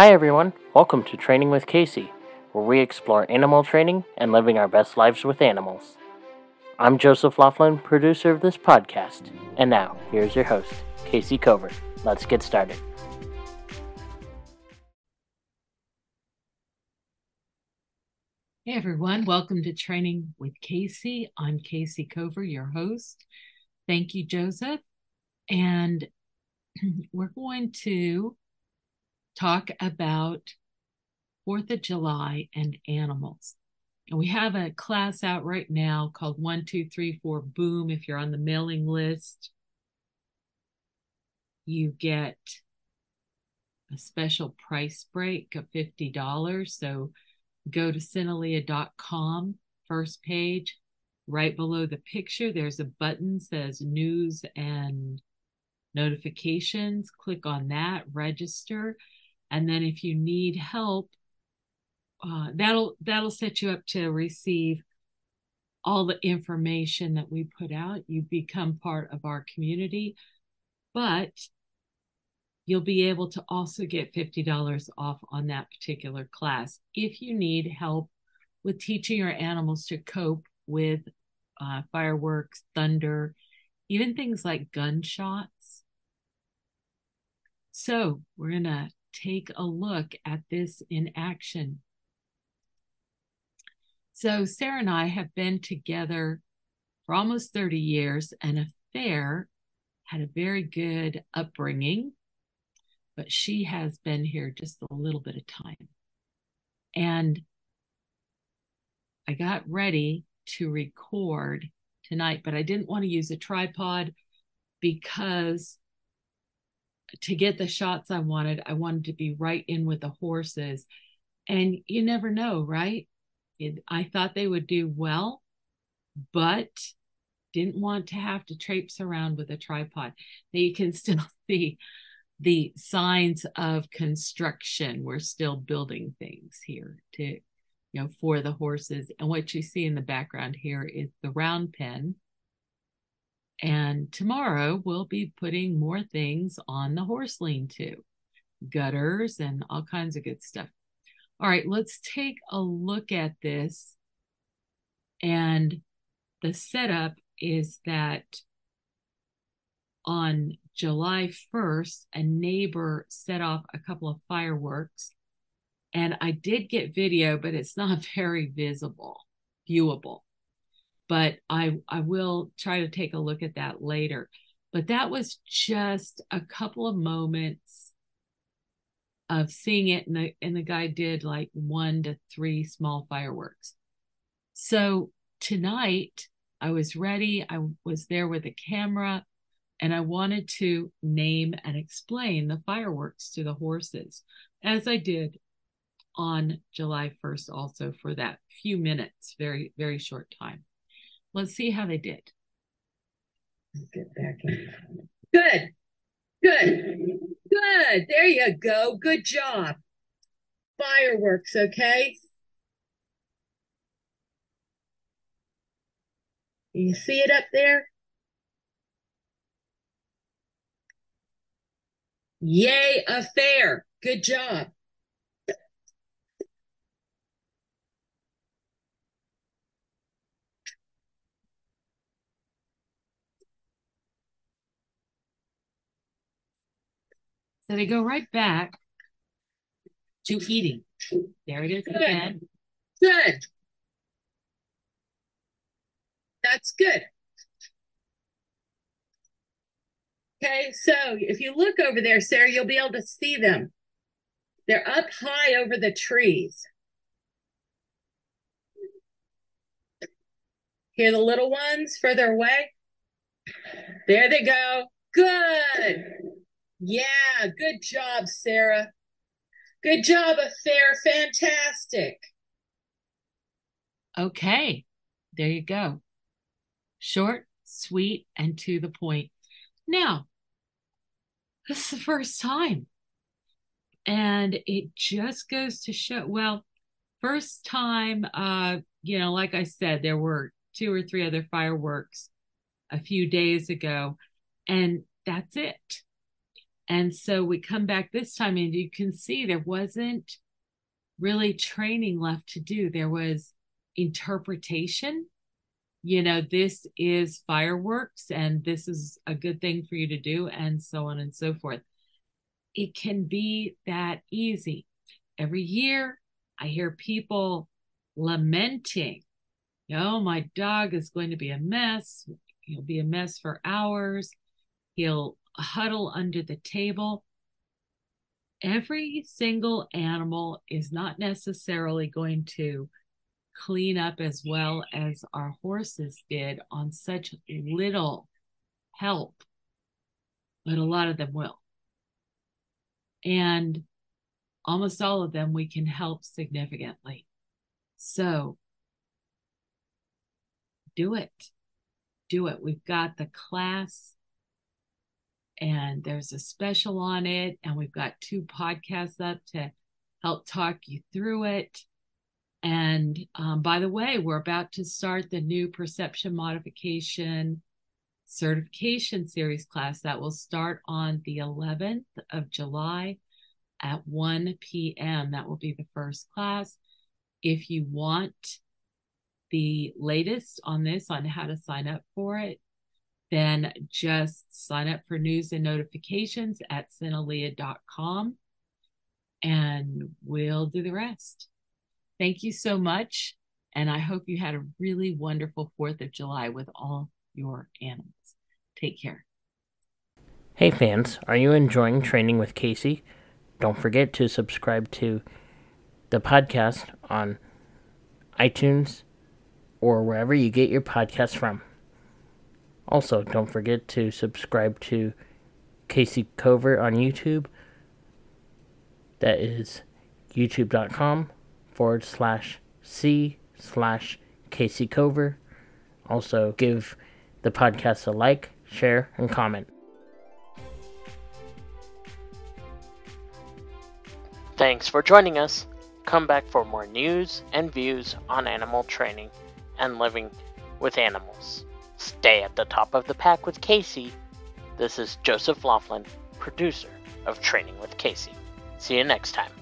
Hi, everyone. Welcome to Training with Kayce, where we explore animal training and living our best lives with animals. I'm Joseph Laughlin, producer of this podcast. And now, here's your host, Kayce Cover. Let's get started. Hey everyone, welcome to Training with Kayce. I'm Kayce Cover, your host. Thank you, Joseph. And we're going to talk about Fourth of July and animals. And we have a class out right now called One, Two, Three, Four Boom. If you're on the mailing list, you get a special price break of $50. So go to Synalia.com, first page, right below the picture, there's a button says news and notifications. Click on that, register. And then if you need help, uh, that'll that'll set you up to receive all the information that we put out. You become part of our community, but you'll be able to also get $50 off on that particular class if you need help with teaching your animals to cope with uh, fireworks, thunder, even things like gunshots. So, we're going to take a look at this in action. So, Sarah and I have been together for almost 30 years, and Affair had a very good upbringing, but she has been here just a little bit of time. And I got ready to record tonight, but I didn't want to use a tripod because to get the shots I wanted, I wanted to be right in with the horses. And you never know, right? It, I thought they would do well, but didn't want to have to traipse around with a tripod. Now you can still see the signs of construction. We're still building things here to, you know, for the horses. And what you see in the background here is the round pen and tomorrow we'll be putting more things on the horse lean to gutters and all kinds of good stuff. All right, let's take a look at this. And the setup is that on July 1st, a neighbor set off a couple of fireworks. And I did get video, but it's not very visible, viewable but I I will try to take a look at that later. But that was just a couple of moments of seeing it, and the and the guy did like one to three small fireworks. So tonight I was ready. I was there with a camera, and I wanted to name and explain the fireworks to the horses, as I did on July 1st, also for that few minutes, very, very short time. Let's see how they did. Get back in. Good. Good. Good. There you go. Good job. Fireworks, okay? You see it up there? Yay, affair. Good job. So they go right back to eating. There it is Good. again. Good. That's good. Okay, so if you look over there, Sarah, you'll be able to see them. They're up high over the trees. Hear the little ones further away? There they go. Good. Yeah, good job, Sarah. Good job, Affair. Fantastic. Okay, there you go. Short, sweet, and to the point. Now, this is the first time. And it just goes to show, well, first time, uh, you know, like I said, there were two or three other fireworks a few days ago, and that's it And so we come back this time, and you can see there wasn't really training left to do. There was interpretation. You know, this is fireworks, and this is a good thing for you to do, and so on and so forth. It can be that easy. Every year, I hear people lamenting, oh, my dog is going to be a mess. He'll be a mess for hours. He'll huddle under the table. Every single animal is not necessarily going to clean up as well as our horses did on such little help, but a lot of them will. And almost all of them we can help significantly. So do it. Do it. We've got the class and there's a special on it, and we've got two podcasts up to help talk you through it. And um, by the way, we're about to start the new perception modification certification series class that will start on the 11th of July at 1 p.m. That will be the first class. If you want the latest on this, on how to sign up for it, then just sign up for news and notifications at Synalia.com and we'll do the rest. Thank you so much. And I hope you had a really wonderful 4th of July with all your animals. Take care. Hey, fans, are you enjoying training with Kayce? Don't forget to subscribe to the podcast on iTunes or wherever you get your podcasts from. Also, don't forget to subscribe to Kayce Covert on YouTube. That is youtube.com forward slash C slash Kayce Cover. Also, give the podcast a like, share, and comment. Thanks for joining us. Come back for more news and views on animal training and living with animals. Stay at the top of the pack with Kayce. This is Joseph Laughlin, producer of Training with Kayce. See you next time.